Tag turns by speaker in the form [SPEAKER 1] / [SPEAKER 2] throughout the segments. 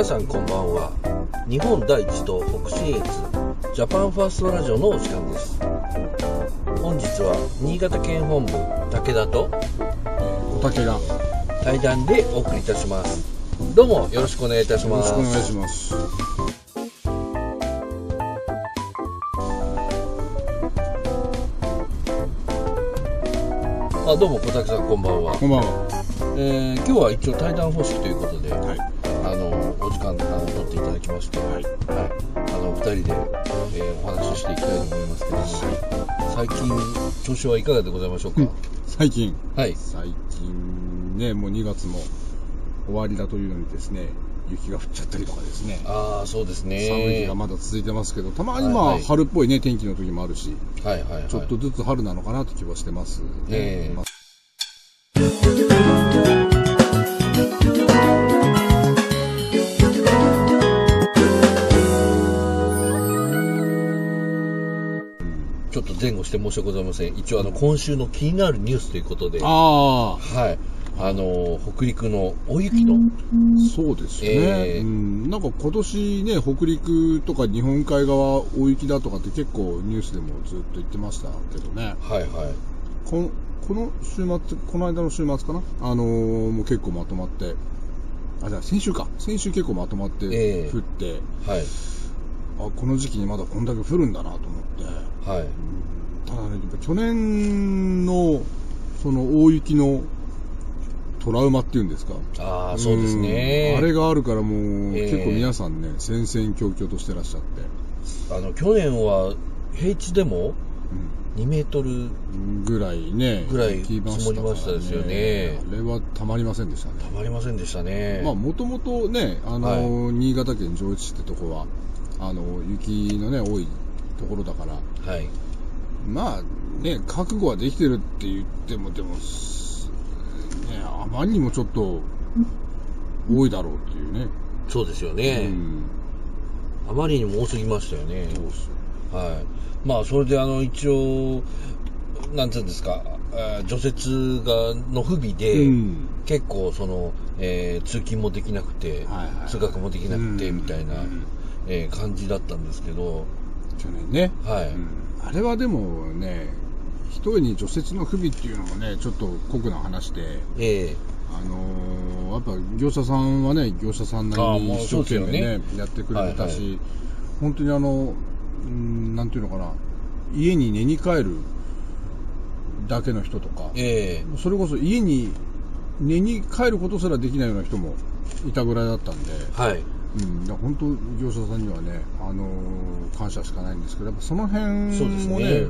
[SPEAKER 1] 皆さんこんばんは。日本第一と北信越ジャパンファーストラジオのお時間です。本日は新潟県本部武田と
[SPEAKER 2] おたけがよ
[SPEAKER 1] 対談でお送りいたします。どうもよろしくお願いいたします。
[SPEAKER 2] ろしくお願いします。
[SPEAKER 1] あどうも小竹さんこんばんは、
[SPEAKER 2] こんばんは。
[SPEAKER 1] えー今日は一応対談方式ということで、
[SPEAKER 2] はい。
[SPEAKER 1] あのお時間あの取っていただきまして、
[SPEAKER 2] はい。
[SPEAKER 1] あの二人で、えーお話ししていきたいと思いますけども、最近調子はいかがでございましょうか、
[SPEAKER 2] 最近。
[SPEAKER 1] はい。
[SPEAKER 2] 最近ねもう2月も終わりだというのにですね雪が降っちゃったりとかですね。
[SPEAKER 1] ああそうですね。
[SPEAKER 2] 寒い日がまだ続いてますけどたまにまあ
[SPEAKER 1] はいはい。
[SPEAKER 2] 春っぽいね天気の時もあるし
[SPEAKER 1] はいはいはい。
[SPEAKER 2] ちょっとずつ春なのかなって気はしてます。ね、
[SPEAKER 1] え。え
[SPEAKER 2] まあ
[SPEAKER 1] 前後して申し訳ございません。一応あの今週の気になるニュースということで。
[SPEAKER 2] あ
[SPEAKER 1] はい。あの北陸の大雪の、
[SPEAKER 2] あそうですね、
[SPEAKER 1] ええ
[SPEAKER 2] うん、なんか今年ね北陸とか日本海側大雪だとかって結構ニュースでもずっと言ってましたけどね。
[SPEAKER 1] はいはい。
[SPEAKER 2] このこの週末この間の週末かな？あのーもう結構まとまって。あじゃあ先週か。先週結構まとまって
[SPEAKER 1] ええ。
[SPEAKER 2] 降って、
[SPEAKER 1] はい。
[SPEAKER 2] あこの時期にまだこんだけ降るんだなと思って
[SPEAKER 1] はい。
[SPEAKER 2] うんただね去年のその大雪のトラウマっていうんですか？
[SPEAKER 1] ああそうですね。
[SPEAKER 2] うん。あれがあるからもう、
[SPEAKER 1] ええ
[SPEAKER 2] 結構皆さんね戦々恐々としてらっしゃって、
[SPEAKER 1] あの去年は平地でも2メートル
[SPEAKER 2] うんぐらいね
[SPEAKER 1] ぐらい積もりましたですよね。
[SPEAKER 2] あれはたまりませんでしたね。
[SPEAKER 1] たまりませんでしたね。
[SPEAKER 2] まあもともとね、あの
[SPEAKER 1] は
[SPEAKER 2] 新潟県上越市ってとこはあの雪のね多いところだから。
[SPEAKER 1] はい。
[SPEAKER 2] まあね覚悟はできてるって言ってもでもすねあまりにもちょっと多いだろうっていうね、
[SPEAKER 1] そうですよね、
[SPEAKER 2] うん。
[SPEAKER 1] あまりにも多すぎましたよね。
[SPEAKER 2] そうっすよ。
[SPEAKER 1] はい。まあそれであの一応なんていうんですか除雪がの不備で、
[SPEAKER 2] うん。
[SPEAKER 1] 結構その、えー通勤もできなくて、
[SPEAKER 2] はいはい。
[SPEAKER 1] 通学もできなくて
[SPEAKER 2] うん。
[SPEAKER 1] みたいな、
[SPEAKER 2] うん。
[SPEAKER 1] えー感じだったんですけど
[SPEAKER 2] 去年ね、
[SPEAKER 1] はい。
[SPEAKER 2] うん。あれはでもね一重に除雪の不備っていうのもねちょっと酷な話で。
[SPEAKER 1] え
[SPEAKER 2] あのーやっぱ業者さんはね業者さんなりに一生懸命ねやってくれてたし、
[SPEAKER 1] はいは
[SPEAKER 2] 本当にあのうんなんていうのかな家に寝に帰るだけの人とか
[SPEAKER 1] ー、え。
[SPEAKER 2] それこそ家に寝に帰ることすらできないような人もいたぐらいだったんで、
[SPEAKER 1] ー、はい
[SPEAKER 2] うん、だ本当業者さんにはね、あのー感謝しかないんですけどやっぱその辺もね
[SPEAKER 1] ね。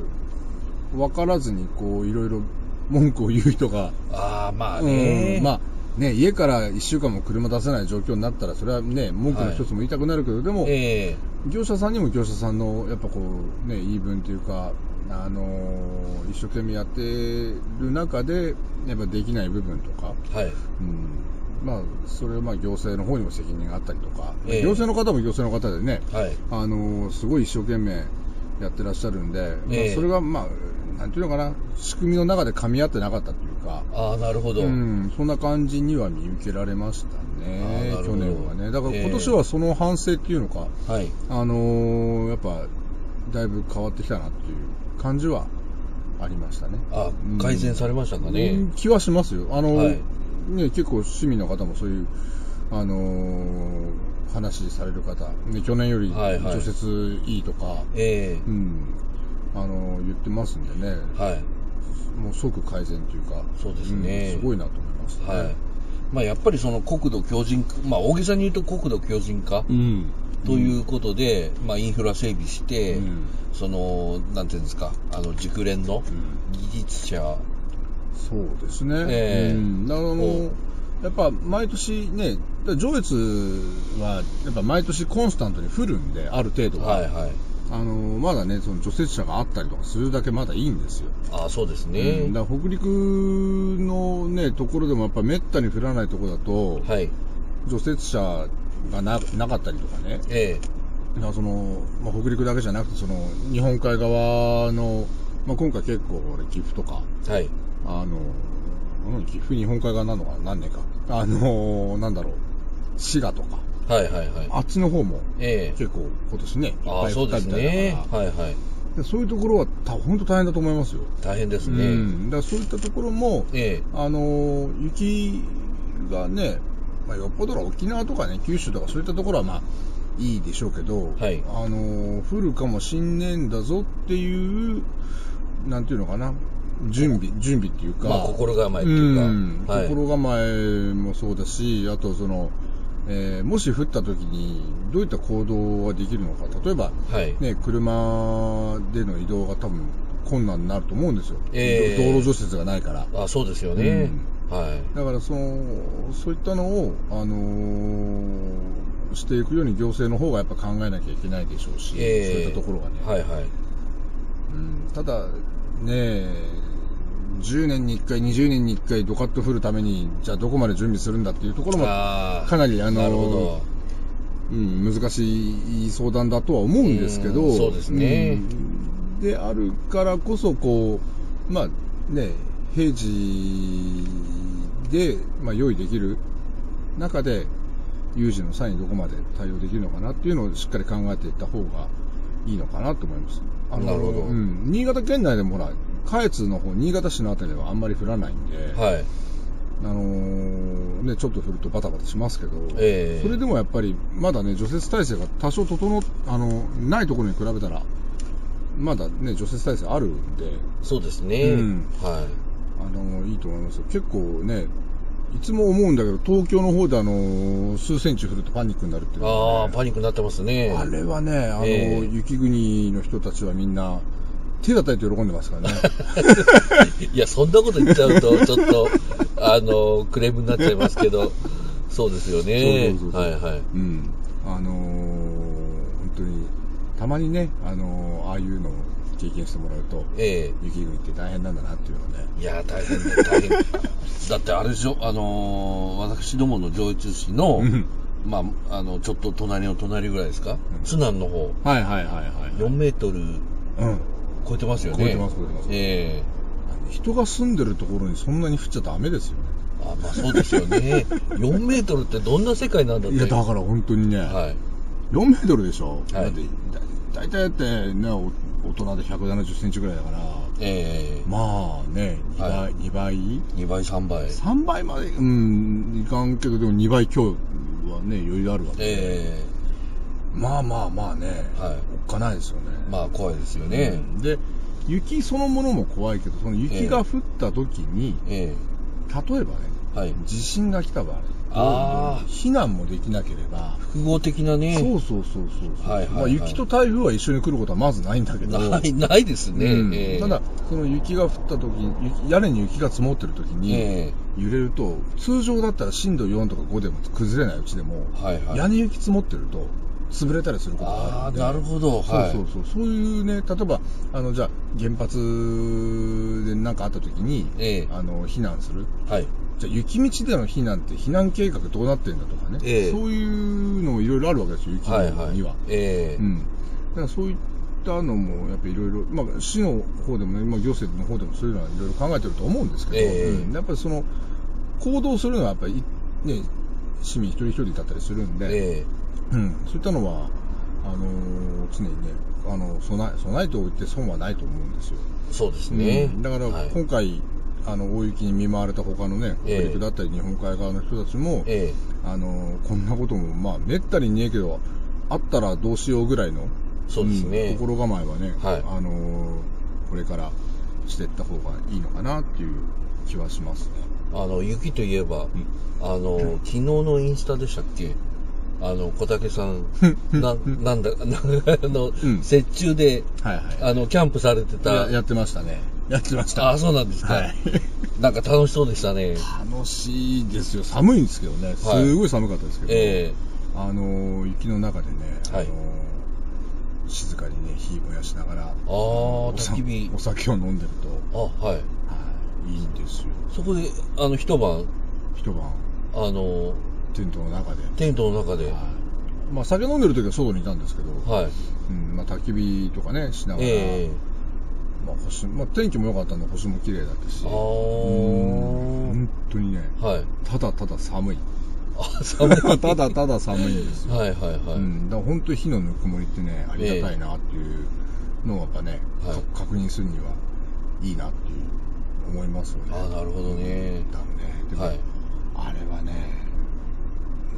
[SPEAKER 2] 分からずにこういろいろ文句を言う人が
[SPEAKER 1] ああまあね、
[SPEAKER 2] うん。まあね、家から1週間も車出せない状況になったら、それはね、文句の一つも言いたくなるけど、でも、
[SPEAKER 1] え
[SPEAKER 2] 業者さんにも業者さんの、やっぱこう、ね、言い分というか、あのー一生懸命やってる中で、やっぱできない部分とか、
[SPEAKER 1] ー、はい。
[SPEAKER 2] うん、まあ、それはまあ行政の方にも責任があったりとか、
[SPEAKER 1] ええ。
[SPEAKER 2] 行政の方も行政の方でね、
[SPEAKER 1] はい。
[SPEAKER 2] あのーすごい一生懸命やってらっしゃるんで、まあ
[SPEAKER 1] ええ。
[SPEAKER 2] それがまあ、なんていうのかな、仕組みの中で噛み合ってなかったというか、
[SPEAKER 1] ああなるほど、
[SPEAKER 2] うん、そんな感じには見受けられました
[SPEAKER 1] あ
[SPEAKER 2] ね去年はね。だから
[SPEAKER 1] ええ。
[SPEAKER 2] 今年はその反省っていうのか、
[SPEAKER 1] はい。
[SPEAKER 2] あのーやっぱ、だいぶ変わってきたなっていう感じはありましたね。
[SPEAKER 1] あ
[SPEAKER 2] うん
[SPEAKER 1] 改善されましたかね、
[SPEAKER 2] うん気はしますよ。あのー
[SPEAKER 1] はい
[SPEAKER 2] ね、結構市民の方もそういう、あのー話される方、ね、去年より除雪い。いとか、
[SPEAKER 1] え
[SPEAKER 2] うん、あのー言ってますんでね、
[SPEAKER 1] えはい。
[SPEAKER 2] もう即改善というか、
[SPEAKER 1] そうですね。
[SPEAKER 2] うんすごいなと思いましたね。
[SPEAKER 1] はい。まあ、やっぱりその国土強靭化、まあ、大げさに言うと国土強靭化
[SPEAKER 2] うん。
[SPEAKER 1] ということで、まあ、インフラ整備して、
[SPEAKER 2] うん。
[SPEAKER 1] その、なんていうんですか、あの、熟練の
[SPEAKER 2] うん。
[SPEAKER 1] 技術者、
[SPEAKER 2] そうですね。
[SPEAKER 1] ええ
[SPEAKER 2] うん、だからあ
[SPEAKER 1] お
[SPEAKER 2] の、やっぱ毎年ね、上越はやっぱ毎年コンスタントに降るんで、ある程度は。
[SPEAKER 1] はいはい。
[SPEAKER 2] あのまだね、その除雪車があったりとかするだけまだいいんですよ。
[SPEAKER 1] あそうですね。
[SPEAKER 2] うんだ北陸のね、ところでもやっぱめったに降らないところだと、
[SPEAKER 1] はい。
[SPEAKER 2] 除雪車がななかったりとかね、
[SPEAKER 1] え
[SPEAKER 2] だからその、まあ、北陸だけじゃなくて、その日本海側の、まあ、今回結構俺岐阜とか、
[SPEAKER 1] えはい。
[SPEAKER 2] あの、うん岐阜日本海側なのかな何年か。あの、なんだろう、滋賀とか、
[SPEAKER 1] はいはいはい。
[SPEAKER 2] あっちの方も
[SPEAKER 1] ええ
[SPEAKER 2] 結構今年ね、いっ
[SPEAKER 1] ああ、
[SPEAKER 2] ぱい降ったみたいだか。ら、
[SPEAKER 1] ねはいはい。
[SPEAKER 2] でそういうところはた本当大変だと思いますよ。
[SPEAKER 1] 大変です
[SPEAKER 2] う
[SPEAKER 1] ね。
[SPEAKER 2] ん、だそういったところも、
[SPEAKER 1] ええ
[SPEAKER 2] あのー雪がね、まあ、よっぽどの沖縄とかね、九州とかそういったところはまあいいでしょうけど、
[SPEAKER 1] はい
[SPEAKER 2] あのー降るかもしんねえんだぞっていう、なんていうのかな、準備、準備っていうか、
[SPEAKER 1] まあ、心構えっていうか。
[SPEAKER 2] うん
[SPEAKER 1] はい。
[SPEAKER 2] 心構えもそうだし、あとその、えーもし降った時にどういった行動ができるのか、例えば、
[SPEAKER 1] はい。
[SPEAKER 2] ね、車での移動が多分困難になると思うんですよ。
[SPEAKER 1] ええ
[SPEAKER 2] 道路除雪がないから。
[SPEAKER 1] あそうですよね。はい。
[SPEAKER 2] だからその、そういったのを、あのーしていくように行政の方がやっぱ考えなきゃいけないでしょうし、
[SPEAKER 1] ええ
[SPEAKER 2] そういったところがね。
[SPEAKER 1] はいはい。
[SPEAKER 2] うんただ、ね10年に1回、20年に1回ドカッと降るために、じゃあどこまで準備するんだっていうところも。かなりあの。うん、難しい相談だとは思うんですけど、
[SPEAKER 1] うんそうですね
[SPEAKER 2] うんであるからこそ、こう、まあね、平時で、まあ、用意できる中で、有事の際にどこまで対応できるのかなっていうのをしっかり考えていった方がいいのかなと思います。あの
[SPEAKER 1] なるほど
[SPEAKER 2] うん、新潟県内でもほら、下越の方、新潟市のあたりではあんまり降らないんで、
[SPEAKER 1] はい。
[SPEAKER 2] あのーね、ちょっと降るとバタバタしますけど、
[SPEAKER 1] ええ
[SPEAKER 2] それでもやっぱり、まだね、除雪体制が多少整っ、あの、ないところに比べたら、まだね、除雪体制あるんで、
[SPEAKER 1] そうですね。
[SPEAKER 2] うん
[SPEAKER 1] はい。
[SPEAKER 2] あの、いいと思いますよ。結構ね、いつも思うんだけど、東京の方であの、数センチ降るとパニックになるっていうの
[SPEAKER 1] ああ、パニックになってますね。
[SPEAKER 2] あれはね、あの、
[SPEAKER 1] ええ
[SPEAKER 2] 雪国の人たちはみんな、手叩いて喜んでますからね。
[SPEAKER 1] いや、そんなこと言っちゃうと、ちょっと、あの、クレームになっちゃいますけど、そうですよね。
[SPEAKER 2] そうそうそう
[SPEAKER 1] はいはい。
[SPEAKER 2] うん。あのー本当に、たまにね、あのーああいうのを経験してもらうと、
[SPEAKER 1] え
[SPEAKER 2] 雪国って大変なんだなっていうのね。
[SPEAKER 1] えいや、大変だ、大変。だってあれでしょ、あのー私どもの上越市の、
[SPEAKER 2] うん
[SPEAKER 1] まあ、あの、ちょっと隣の隣ぐらいですか、
[SPEAKER 2] ん
[SPEAKER 1] 津南の方、
[SPEAKER 2] はいはいはいはい。
[SPEAKER 1] 4メートル
[SPEAKER 2] うん。
[SPEAKER 1] 超えてますよね。
[SPEAKER 2] 超えてます超えてます
[SPEAKER 1] え
[SPEAKER 2] 人が住んでるところにそんなに降っちゃダメですよね。
[SPEAKER 1] えあ、まあそうですよね。4メートルってどんな世界なんだって。
[SPEAKER 2] いや、だから本当にね、
[SPEAKER 1] はい。
[SPEAKER 2] 4メートルでしょ。
[SPEAKER 1] はい
[SPEAKER 2] だって、だ大体だってね、お大人で170センチぐらいだから、
[SPEAKER 1] ええ
[SPEAKER 2] まあね、2倍、
[SPEAKER 1] はい
[SPEAKER 2] 2倍
[SPEAKER 1] ？2倍、3倍。
[SPEAKER 2] 3倍まで、うん、いかんけど、でも2倍強はね、余裕あるわけで。
[SPEAKER 1] え
[SPEAKER 2] まあまあまあね、
[SPEAKER 1] はい
[SPEAKER 2] おっかないですよね。
[SPEAKER 1] えまあ怖いですよね。
[SPEAKER 2] うんで、雪そのものも怖いけど、その雪が降った時に、
[SPEAKER 1] え
[SPEAKER 2] 例えばね、
[SPEAKER 1] えはい。
[SPEAKER 2] 地震が来た場合、
[SPEAKER 1] あー
[SPEAKER 2] 避難もできなければ、
[SPEAKER 1] 複合的なね。
[SPEAKER 2] そうそうそうそうまあ、雪と台風は一緒に来ることはまずないんだけど、
[SPEAKER 1] ない、ないですね。
[SPEAKER 2] うん
[SPEAKER 1] ええ
[SPEAKER 2] ただ、その雪が降った時屋根に雪が積もってる時に、
[SPEAKER 1] え
[SPEAKER 2] 揺れると、通常だったら震度4とか5でも崩れないうちでも、
[SPEAKER 1] えはいはい。
[SPEAKER 2] 屋根雪積もってると、潰れたりすることがあるんで。
[SPEAKER 1] なるほど。はい。
[SPEAKER 2] そうそうそう。そういうね、例えば、あの、じゃあ、原発で何かあった時に、
[SPEAKER 1] ええ
[SPEAKER 2] あの、避難する。
[SPEAKER 1] はい。
[SPEAKER 2] じゃあ、雪道での避難って避難計画どうなってんだとかね。
[SPEAKER 1] ええ
[SPEAKER 2] そういうのもいろいろあるわけですよ、雪には。
[SPEAKER 1] はいはい。ええ
[SPEAKER 2] うん。だからそういったのも、やっぱいろいろ、まあ、市の方でもね、まあ、行政の方でもそういうのはいろいろ考えてると思うんですけど、
[SPEAKER 1] ええ
[SPEAKER 2] うんやっぱりその、行動するのはやっぱり、ね、市民一人一人だったりするんで、
[SPEAKER 1] え
[SPEAKER 2] うん、そういったのは、あのー常にね、あの備え備えておいて損はないと思うんですよ。
[SPEAKER 1] えそうですね。
[SPEAKER 2] うん。だから
[SPEAKER 1] はい。
[SPEAKER 2] 今回、あの大雪に見舞われた他のね、
[SPEAKER 1] ええ。
[SPEAKER 2] 北陸だったり日本海側の人たちも、
[SPEAKER 1] え
[SPEAKER 2] あのーこんなことも、まあ、めったにねえけど、あったらどうしようぐらいの、
[SPEAKER 1] そうですね。
[SPEAKER 2] ん心構えはね、
[SPEAKER 1] はい。
[SPEAKER 2] あのーこれからしていった方がいいのかなっていう気はしますね。
[SPEAKER 1] えあの、雪といえば、あの、昨日のインスタでしたっけ？あの、小竹さん、な、なんだ、な あの、
[SPEAKER 2] ん
[SPEAKER 1] 雪中で、
[SPEAKER 2] はいはい。
[SPEAKER 1] あの、キャンプされてた。
[SPEAKER 2] ややってましたね。やってました。
[SPEAKER 1] あ、そうなんですか。
[SPEAKER 2] はい。
[SPEAKER 1] なんか楽しそうでしたね。
[SPEAKER 2] 楽しいですよ。寒いんですけどね。す
[SPEAKER 1] はい
[SPEAKER 2] ごい寒かったですけど。
[SPEAKER 1] え
[SPEAKER 2] あのー雪の中でね、
[SPEAKER 1] はい
[SPEAKER 2] あのー静かにね、火燃やしながら、
[SPEAKER 1] あー
[SPEAKER 2] おさ
[SPEAKER 1] 焚き火
[SPEAKER 2] お酒を飲んでると、
[SPEAKER 1] えあ、はい。
[SPEAKER 2] はい、いいんですよ。
[SPEAKER 1] そこで、あの、一晩、
[SPEAKER 2] 一晩、
[SPEAKER 1] あの、
[SPEAKER 2] テントの中で。
[SPEAKER 1] テントの中で、
[SPEAKER 2] はいまあ、酒飲んでる時は外にいたんですけど、
[SPEAKER 1] はい。
[SPEAKER 2] うんまあ、焚き火とかね、しながら、
[SPEAKER 1] ええ
[SPEAKER 2] まあ星まあ、天気も良かったんで星も綺麗だったし、
[SPEAKER 1] あ
[SPEAKER 2] 本当にね、
[SPEAKER 1] はい。
[SPEAKER 2] ただただ寒い。
[SPEAKER 1] あ寒い
[SPEAKER 2] ただただ寒いんですよ。
[SPEAKER 1] はいはいはい。
[SPEAKER 2] うん、だから本当に火のぬくもりってね、ありがたいなっていうのをやっぱね、
[SPEAKER 1] はい
[SPEAKER 2] か確認するにはいいなっていう思いますよね。
[SPEAKER 1] ああ、なるほどね。
[SPEAKER 2] だね。でも、
[SPEAKER 1] はい。
[SPEAKER 2] あれはね、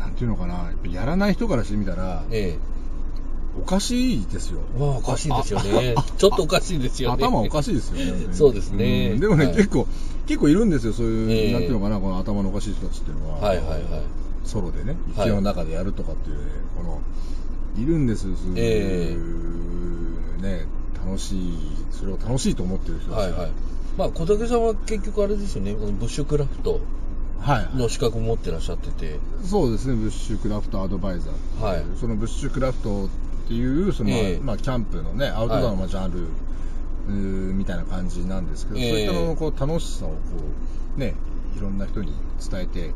[SPEAKER 2] なんていうのかな、やっぱやらない人からしてみたら、
[SPEAKER 1] え
[SPEAKER 2] おかしいですよ。
[SPEAKER 1] え。まあおかしいですよね。ちょっとおかしいですよね。
[SPEAKER 2] 頭おかしいですよね。
[SPEAKER 1] そうですね
[SPEAKER 2] うんでもね、
[SPEAKER 1] はい
[SPEAKER 2] 結構、結構いるんですよ、そういう、
[SPEAKER 1] ええ
[SPEAKER 2] なんていうのかな、この頭のおかしい人たちっていうのは。
[SPEAKER 1] はいはいはい。
[SPEAKER 2] ソロでね、
[SPEAKER 1] はい
[SPEAKER 2] 池の中でやるとかっていうね、この、いるんですよ、そういう、
[SPEAKER 1] え
[SPEAKER 2] ね、楽しい、それを楽しいと思ってる人たちが
[SPEAKER 1] はいはい。まあ小竹さんは結局あれですよね、ブッシュクラフト
[SPEAKER 2] はい。
[SPEAKER 1] の資格を持ってらっしゃってて。
[SPEAKER 2] そうですね、ブッシュクラフトアドバイザー
[SPEAKER 1] はい。
[SPEAKER 2] そのブッシュクラフトっていう、その、
[SPEAKER 1] ええ。
[SPEAKER 2] まあ、キャンプのね、アウトドアのまあジャンル、うーみたいな感じなんですけど、
[SPEAKER 1] ええ。
[SPEAKER 2] そういったののこう楽しさをこう、ね、いろんな人に伝えていい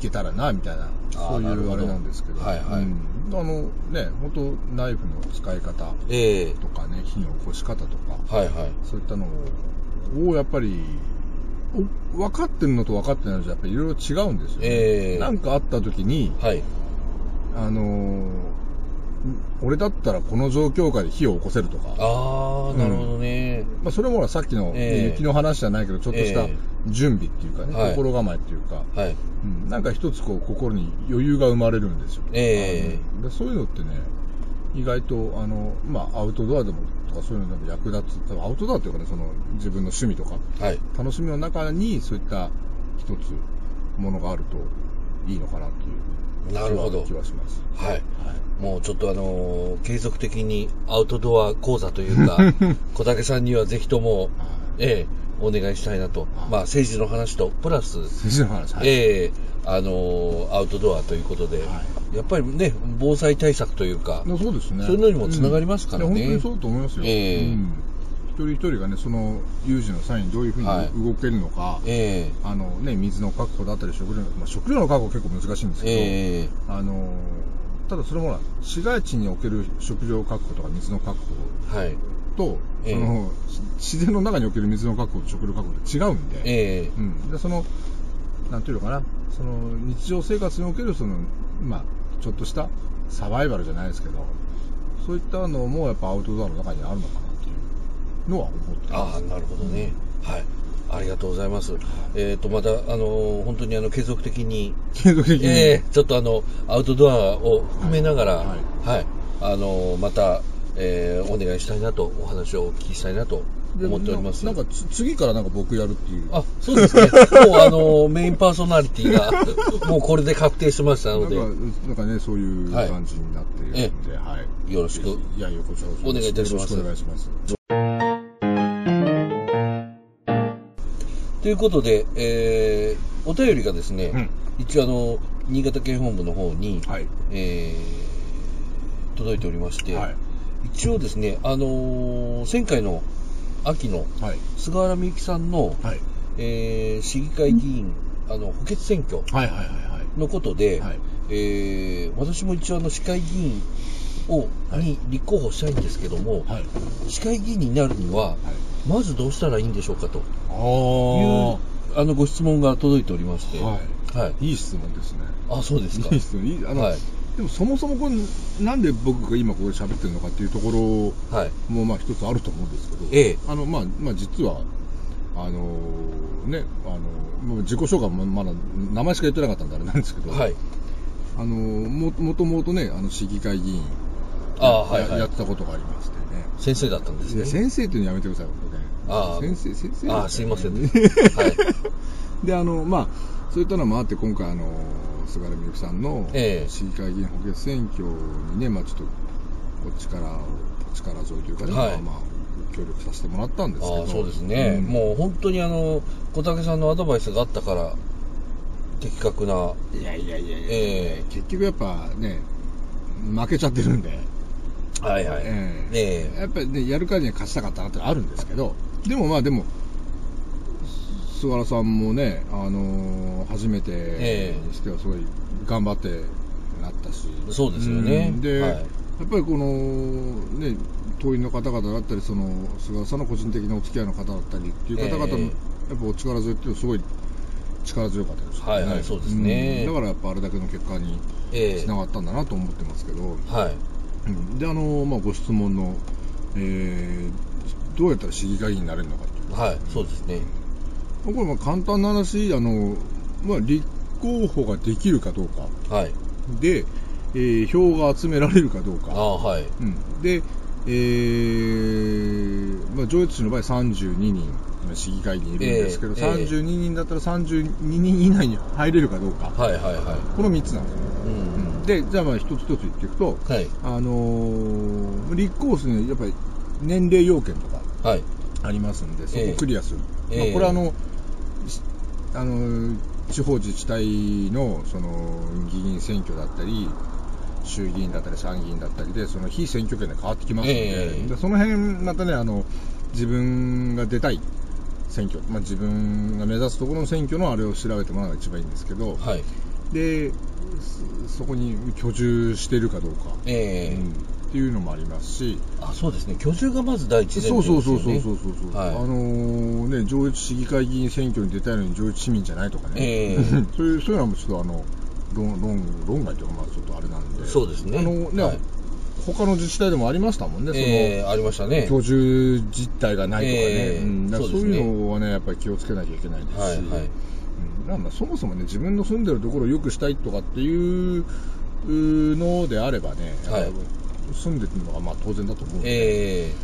[SPEAKER 2] けたらな、みたいな、そういうあれなんですけど、
[SPEAKER 1] はいはい。
[SPEAKER 2] うん。あのね、本当ナイフの使い方
[SPEAKER 1] ええ。
[SPEAKER 2] とかね、火の起こし方とか、
[SPEAKER 1] はいはい。
[SPEAKER 2] そういったのを、やっぱり、お分かってるのと分かってないのじゃ、やっぱりいろいろ違うんですよ、ね。
[SPEAKER 1] ええ
[SPEAKER 2] なんかあった時に、
[SPEAKER 1] はい。
[SPEAKER 2] あのー俺だったらこの状況下で火を起こせるとか、
[SPEAKER 1] ああ、なるほどね。
[SPEAKER 2] まあ、それもほらさっきの、
[SPEAKER 1] ええ
[SPEAKER 2] 雪の話じゃないけど、ちょっとした
[SPEAKER 1] え
[SPEAKER 2] 準備っていうかね、
[SPEAKER 1] はい
[SPEAKER 2] 心構えっていうか、
[SPEAKER 1] はい。
[SPEAKER 2] うんなんか一つこう心に余裕が生まれるんですよ。
[SPEAKER 1] ええ
[SPEAKER 2] あのでそういうのってね、意外とあの、まあ、アウトドアでもとかそういうのでも役立つ、多分アウトドアっていうかね、その自分の趣味とか、
[SPEAKER 1] はい。
[SPEAKER 2] 楽しみの中にそういった一つものがあるといいのかなっていう
[SPEAKER 1] なるほど
[SPEAKER 2] 気はします。
[SPEAKER 1] はい。
[SPEAKER 2] はい
[SPEAKER 1] もうちょっとあのー継続的にアウトドア講座というか、小竹さんにはぜひとも、
[SPEAKER 2] はい
[SPEAKER 1] ええお願いしたいなと。
[SPEAKER 2] はい
[SPEAKER 1] まあ、政治の話と、プラス、
[SPEAKER 2] 先生の話、はい。
[SPEAKER 1] ええあのーアウトドアということで、
[SPEAKER 2] は
[SPEAKER 1] やっぱりね、防災対策というか、
[SPEAKER 2] そうですね。
[SPEAKER 1] そういうのにもつながりますからね。
[SPEAKER 2] うん。本当にそうだと思いますよ。
[SPEAKER 1] ええ。
[SPEAKER 2] うん。一人一人がね、その有事の際にどういうふうに
[SPEAKER 1] はい。
[SPEAKER 2] 動けるのか、
[SPEAKER 1] ええ。
[SPEAKER 2] あのね、水の確保だったり食料の、まあ、食料の確保結構難しいんですけど、
[SPEAKER 1] ええ。
[SPEAKER 2] あのただそれもほら市街地における食料確保とか水の確保
[SPEAKER 1] はい。
[SPEAKER 2] と、
[SPEAKER 1] ええ。
[SPEAKER 2] そのし自然の中における水の確保と食料確保って違うんで、
[SPEAKER 1] ええ。
[SPEAKER 2] うん、でそのなんていうのかな。その日常生活におけるその、まあ、ちょっとしたサバイバルじゃないですけどそういったのもやっぱアウトドアの中にあるのかなっていうのは思って
[SPEAKER 1] ああ、なるほどね。はい。ありがとうございます。えっ、と、また、あのー本当にあの、継続的に、
[SPEAKER 2] 継続的に、
[SPEAKER 1] ええちょっとあの、アウトドアを含めながら、は
[SPEAKER 2] はい。い、
[SPEAKER 1] あのーまた、えーお願いしたいなと、お話をお聞きしたいなと
[SPEAKER 2] で
[SPEAKER 1] 思っております。
[SPEAKER 2] ななんかつ次からなんか僕やるっていう。
[SPEAKER 1] あ、そうですね。もうあのーメインパーソナリティが、もうこれで確定しましたので、
[SPEAKER 2] なんかなんかねそういう
[SPEAKER 1] はい
[SPEAKER 2] 感じになっているので、はい。
[SPEAKER 1] よろしく。
[SPEAKER 2] いやよこちらこそ
[SPEAKER 1] お願いいたします。
[SPEAKER 2] よろしくお願いします。
[SPEAKER 1] ということで、えーお便りがですね、
[SPEAKER 2] うん。
[SPEAKER 1] 一応あの、新潟県本部の方に、
[SPEAKER 2] はい。
[SPEAKER 1] えー届いておりまして、
[SPEAKER 2] はい
[SPEAKER 1] 一応ですね、あのー前回の秋の
[SPEAKER 2] はい。
[SPEAKER 1] 菅原美幸さんの、
[SPEAKER 2] はい。
[SPEAKER 1] えー市議会議員、あの補欠選挙
[SPEAKER 2] はいはいはいはい。
[SPEAKER 1] のことで、
[SPEAKER 2] はい。
[SPEAKER 1] えー私も一応あの市会議員を、
[SPEAKER 2] はい。
[SPEAKER 1] に立候補したいんですけども、
[SPEAKER 2] はい。
[SPEAKER 1] 市会議員になるには、まずどうしたらいいんでしょうかと
[SPEAKER 2] あ
[SPEAKER 1] いうあのご質問が届いておりまして、
[SPEAKER 2] は
[SPEAKER 1] はい
[SPEAKER 2] い。いい質問ですね。
[SPEAKER 1] あそうですか。
[SPEAKER 2] いい質問。いいあの、
[SPEAKER 1] はい
[SPEAKER 2] でもそもそもこれなんで僕が今ここで喋ってるのかっていうところ
[SPEAKER 1] はい。
[SPEAKER 2] もまあ一つあると思うんですけど、
[SPEAKER 1] ええ。
[SPEAKER 2] あのまあまあ実はあのねあのもう自己紹介もまだ名前しか言ってなかったんであれなんですけど、
[SPEAKER 1] はい。
[SPEAKER 2] あのももともとねあの市議会議員
[SPEAKER 1] あーはいはい。
[SPEAKER 2] ややってたことがありましてね。
[SPEAKER 1] 先生だったんですね。
[SPEAKER 2] 先生っていうのやめてください
[SPEAKER 1] あー。
[SPEAKER 2] 先生先生
[SPEAKER 1] あーすいませんね。
[SPEAKER 2] は
[SPEAKER 1] はい。
[SPEAKER 2] であのまあそういったのもあって今回あの菅原美幸さんの
[SPEAKER 1] ええ。
[SPEAKER 2] 市議会議員補欠選挙にね、まあ、ちょっとお力をお力添えというかね、
[SPEAKER 1] はい。
[SPEAKER 2] まあまあ、協力させてもらったんですけど。
[SPEAKER 1] そうですね、
[SPEAKER 2] ん。
[SPEAKER 1] もう本当にあの小竹さんのアドバイスがあったから的確な。い
[SPEAKER 2] やいやいやいや、
[SPEAKER 1] え
[SPEAKER 2] 結局やっぱね負けちゃってるんで、
[SPEAKER 1] はいはい、
[SPEAKER 2] え。
[SPEAKER 1] ええ。
[SPEAKER 2] やっぱりねやるからには勝ちたかったなってあるんですけど。でもまあでも菅原さんもね、あのー初めて
[SPEAKER 1] ええ。
[SPEAKER 2] にしてはすごい頑張ってなったし。
[SPEAKER 1] そうですよね。
[SPEAKER 2] うん。で、
[SPEAKER 1] はい。
[SPEAKER 2] やっぱりこのね党員の方々だったりその菅原さんの個人的なお付き合いの方だったりっていう方々の、
[SPEAKER 1] ええ。
[SPEAKER 2] やっぱお力添えっていうのはすごい力強かったですよね。
[SPEAKER 1] はいはいそうですね。
[SPEAKER 2] ん。だからやっぱあれだけの結果に
[SPEAKER 1] ええ。
[SPEAKER 2] つながったんだなと思ってますけど、
[SPEAKER 1] はい。
[SPEAKER 2] うん。で、あの、まあ、ご質問の、えーどうやったら市議会議員になれるのかっていう。
[SPEAKER 1] はい、そうですね。
[SPEAKER 2] これまあ簡単な話、あの、まあ、立候補ができるかどうか。
[SPEAKER 1] はい。
[SPEAKER 2] で、えー票が集められるかどうか。
[SPEAKER 1] ああ、はい。
[SPEAKER 2] うん、で、えーまあ、上越市の場合32人、今市議会議員いるんですけど、
[SPEAKER 1] ええええ
[SPEAKER 2] 32人だったら32人以内に入れるかどうか。
[SPEAKER 1] はい、はい、は
[SPEAKER 2] この3つなんですよね。
[SPEAKER 1] い。うん。
[SPEAKER 2] で、じゃあまあ一つ一つ言っていくと、
[SPEAKER 1] はい。
[SPEAKER 2] あのー立候補するにはやっぱり年齢要件とか
[SPEAKER 1] はい。
[SPEAKER 2] ありますんで、そこクリアする。
[SPEAKER 1] ええ。
[SPEAKER 2] まあ、これはあの、しあのー地方自治体のその議員選挙だったり、衆議院だったり参議院だったりで、その非選挙権で変わってきますので、
[SPEAKER 1] ええ。
[SPEAKER 2] でその辺またね、あの自分が出たい選挙、まあ、自分が目指すところの選挙のあれを調べてもらうのが一番いいんですけど、
[SPEAKER 1] はい。
[SPEAKER 2] でそそこに居住しているかどうか、
[SPEAKER 1] ええ。
[SPEAKER 2] うんっていうのもありますし、
[SPEAKER 1] あ、そうですね。居住がまず第一前提
[SPEAKER 2] そう
[SPEAKER 1] ですよね。
[SPEAKER 2] そうそうそうそうそう、
[SPEAKER 1] はい。
[SPEAKER 2] あのーね、上越市議会議員選挙に出たいのに上越市民じゃないとかね、
[SPEAKER 1] ええ。
[SPEAKER 2] そういうそういうのはちょっとあの論論論外というか、まあ、ちょっとあれなんで、
[SPEAKER 1] そうですね
[SPEAKER 2] あのね、
[SPEAKER 1] はい。
[SPEAKER 2] 他の自治体でもありましたもんね、その、
[SPEAKER 1] ええありましたね。
[SPEAKER 2] 居住実態がないとかね、
[SPEAKER 1] ええ
[SPEAKER 2] うんだからそういうのはね、やっぱり気をつけなきゃいけないですし、
[SPEAKER 1] はいはい。
[SPEAKER 2] うんまあそもそもね、自分の住んでるところを良くしたいとかっていうのであればね、
[SPEAKER 1] はい
[SPEAKER 2] 住んでるのがまあ当然だと思うんで、
[SPEAKER 1] え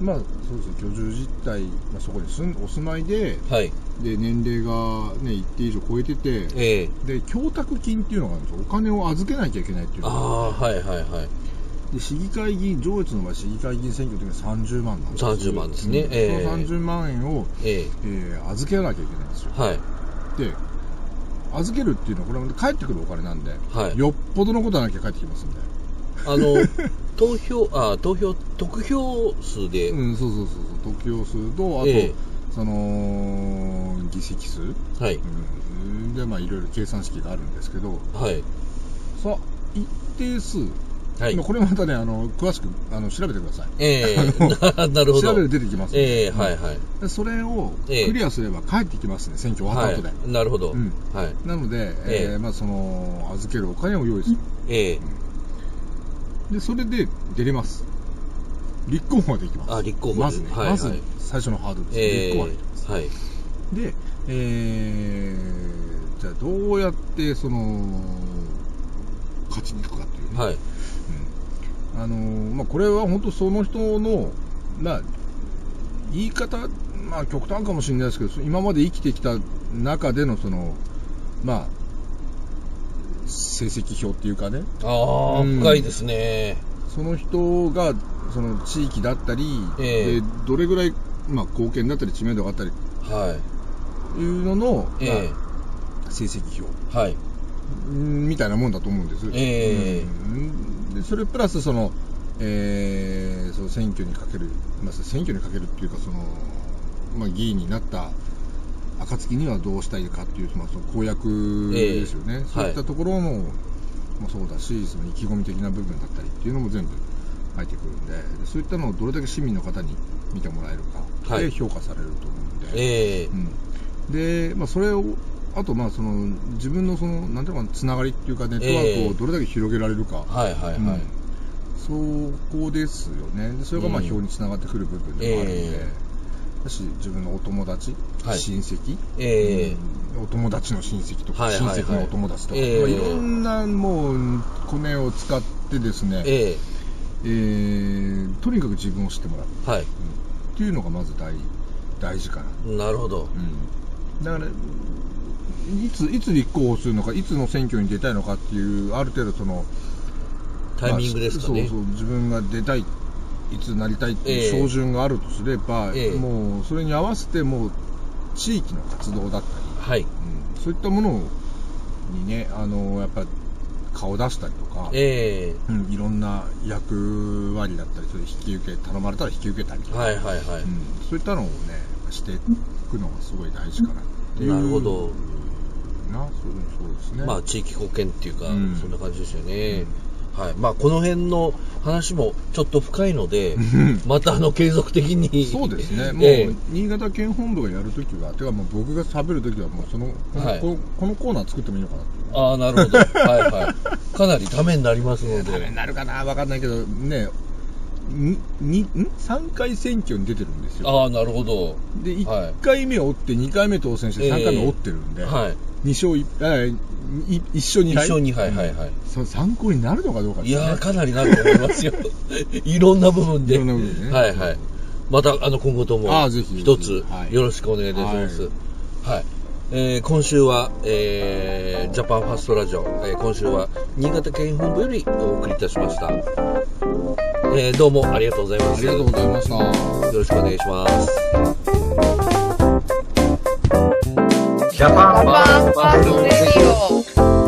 [SPEAKER 2] うん。まあそうですね、居住実態、まあ、そこに住んお住まいで
[SPEAKER 1] えはい。
[SPEAKER 2] で、年齢が、ね、一定以上超えてて、
[SPEAKER 1] ええ。
[SPEAKER 2] で供託金っていうのがあるんですよ、お金を預けなきゃいけないっていう。
[SPEAKER 1] ああ、はい、はい、はい。
[SPEAKER 2] で市議会議員、上越の場合、市議会議員選挙の時には30万なんですよ。
[SPEAKER 1] 30万ですね。
[SPEAKER 2] うん。
[SPEAKER 1] ええ。
[SPEAKER 2] その30万円を、
[SPEAKER 1] え
[SPEAKER 2] え。ー預けなきゃいけないんですよ。
[SPEAKER 1] えはい。
[SPEAKER 2] で、預けるっていうのは、これは返ってくるお金なんで、
[SPEAKER 1] はい。
[SPEAKER 2] よっぽどのことはなきゃ返ってきますんで。
[SPEAKER 1] あの、投票、あ投票、得票数で、
[SPEAKER 2] うん、そうそうそうそう、得票数と、あと、
[SPEAKER 1] ええ
[SPEAKER 2] その、議席数、
[SPEAKER 1] はい。
[SPEAKER 2] うん、で、まあ、いろいろ計算式があるんですけど、
[SPEAKER 1] はい。
[SPEAKER 2] さあ、一定数、
[SPEAKER 1] はい
[SPEAKER 2] まあこれまたね、あの、詳しくあの調べてください。
[SPEAKER 1] ええ
[SPEAKER 2] あの
[SPEAKER 1] なるほど
[SPEAKER 2] 調べると出てきますんで
[SPEAKER 1] ええはいはい。
[SPEAKER 2] でそれをク
[SPEAKER 1] ええ
[SPEAKER 2] リアすれば帰ってきますね、選挙終わった後で。
[SPEAKER 1] はい。なるほど。
[SPEAKER 2] うん
[SPEAKER 1] はい。
[SPEAKER 2] なので、
[SPEAKER 1] ええ
[SPEAKER 2] えーまあ、その、預けるお金を用意する。
[SPEAKER 1] ええ
[SPEAKER 2] で、それで出れます。立候補まで行きます。
[SPEAKER 1] あ立候補で
[SPEAKER 2] まずね、
[SPEAKER 1] はい
[SPEAKER 2] まず
[SPEAKER 1] はい
[SPEAKER 2] 最初のハードルです。
[SPEAKER 1] え
[SPEAKER 2] 立候補まで行きます。
[SPEAKER 1] えはい。
[SPEAKER 2] で、えー、じゃあどうやって、その、勝ちに行くかっていうね。
[SPEAKER 1] はい。
[SPEAKER 2] うんあのーまあ、これは本当その人の、まあ、言い方、まあ、極端かもしれないですけど、今まで生きてきた中での、その、まあ、成績表っていうかね、
[SPEAKER 1] ああ、
[SPEAKER 2] うん
[SPEAKER 1] 深いですね。
[SPEAKER 2] その人が、その地域だったり、
[SPEAKER 1] ええ
[SPEAKER 2] でどれぐらい、まあ、貢献だったり知名度があったり
[SPEAKER 1] は
[SPEAKER 2] いうのの、
[SPEAKER 1] い。え
[SPEAKER 2] まあ、成績表
[SPEAKER 1] えはい。
[SPEAKER 2] うんみたいなもんだと思うんです。
[SPEAKER 1] ええ
[SPEAKER 2] うんでそれプラスその、えーその選挙にかける、まあ、選挙にかけるっていうかその、まあ、議員になった暁にはどうしたいかっていう、まあ、その公約
[SPEAKER 1] ええ。
[SPEAKER 2] ですよね、そういったところも、もそうだしその意気込み的な部分だったりっていうのも全部入ってくるんででそういったのをどれだけ市民の方に見てもらえるか
[SPEAKER 1] はい。
[SPEAKER 2] で評価されると思うんで。
[SPEAKER 1] ええ。
[SPEAKER 2] うん、で、まあ、それを、あと、まあ、その、自分のその、なんていうのかな、つながりっていうか、ネットワークをどれだけ広げられるか。
[SPEAKER 1] はいはいはい。
[SPEAKER 2] うん。そこですよね。でそれが、まあ、
[SPEAKER 1] うん。
[SPEAKER 2] 表につながってくる部分でもあるので、
[SPEAKER 1] え
[SPEAKER 2] だし、自分のお友達、
[SPEAKER 1] はい
[SPEAKER 2] 親戚、
[SPEAKER 1] ええ
[SPEAKER 2] うんお友達の親戚とか、
[SPEAKER 1] はいはいはい
[SPEAKER 2] 親戚のお友達とか、
[SPEAKER 1] ええ
[SPEAKER 2] まあ、いろんな、もう、コネを使ってですね、
[SPEAKER 1] え
[SPEAKER 2] えーとにかく自分を知ってもらう。
[SPEAKER 1] えはい。
[SPEAKER 2] うんっていうのがまず大大事かな。
[SPEAKER 1] なるほど。
[SPEAKER 2] うんだから、いつ、いつ立候補するのか、いつの選挙に出たいのかっていう、ある程度その、
[SPEAKER 1] タイミングですかね。
[SPEAKER 2] まあそうそう、自分が出たい、いつなりたいって
[SPEAKER 1] ええ
[SPEAKER 2] いう標準があるとすれば、
[SPEAKER 1] ええ
[SPEAKER 2] もう、それに合わせて、もう、地域の活動だったり、
[SPEAKER 1] はい。
[SPEAKER 2] うんそういったものにね、あの、やっぱ、顔出したりとか、
[SPEAKER 1] え
[SPEAKER 2] うん、いろんな役割だったり、それ引き受け、頼まれたら引き受けたりとか、
[SPEAKER 1] えはいはいはい。
[SPEAKER 2] うん、そういったのをね、していくのがすごい大事かなっていう。
[SPEAKER 1] なるほど
[SPEAKER 2] な、そうそうですね。
[SPEAKER 1] まあ、地域貢献っていうか、
[SPEAKER 2] うん
[SPEAKER 1] そんな感じですよね。はい。まあ、この辺の話もちょっと深いので
[SPEAKER 2] うん、
[SPEAKER 1] またあの、継続的に。
[SPEAKER 2] そうですね、もう、
[SPEAKER 1] ええ
[SPEAKER 2] 新潟県本部がやるときは、てかもう僕が喋るときは、もうそのこの、
[SPEAKER 1] はい
[SPEAKER 2] このこのコーナー作ってもいいのかな
[SPEAKER 1] ああ、なるほど。はいはい。かなりためになりますの
[SPEAKER 2] ダメに
[SPEAKER 1] で。
[SPEAKER 2] なるかな、わかんないけど、ね、ににん？3回選挙に出てるんですよ。
[SPEAKER 1] ああ、なるほど。
[SPEAKER 2] で、
[SPEAKER 1] はい
[SPEAKER 2] 1回目を追って、2回目当選して、3回目追ってるんで、
[SPEAKER 1] はい。
[SPEAKER 2] 2勝1、えい1勝2敗。
[SPEAKER 1] 一勝二敗はいはい
[SPEAKER 2] そう参考になるのかどうかですね
[SPEAKER 1] いやー、かなりなると思いますよ。いろんな部分で。
[SPEAKER 2] いろんな部分ね
[SPEAKER 1] はいはい。また、あの、今後とも
[SPEAKER 2] あーぜひ
[SPEAKER 1] 一つ
[SPEAKER 2] はい
[SPEAKER 1] よろしくお願いいたします。はい。えー今週は、えージャパンファーストラジオ、えー今週は新潟県本部よりお送りいたしました。えーどうもありがとうございます。
[SPEAKER 2] ありがとうございました。
[SPEAKER 1] よろしくお願いします。
[SPEAKER 3] ジャパンバーストレディオ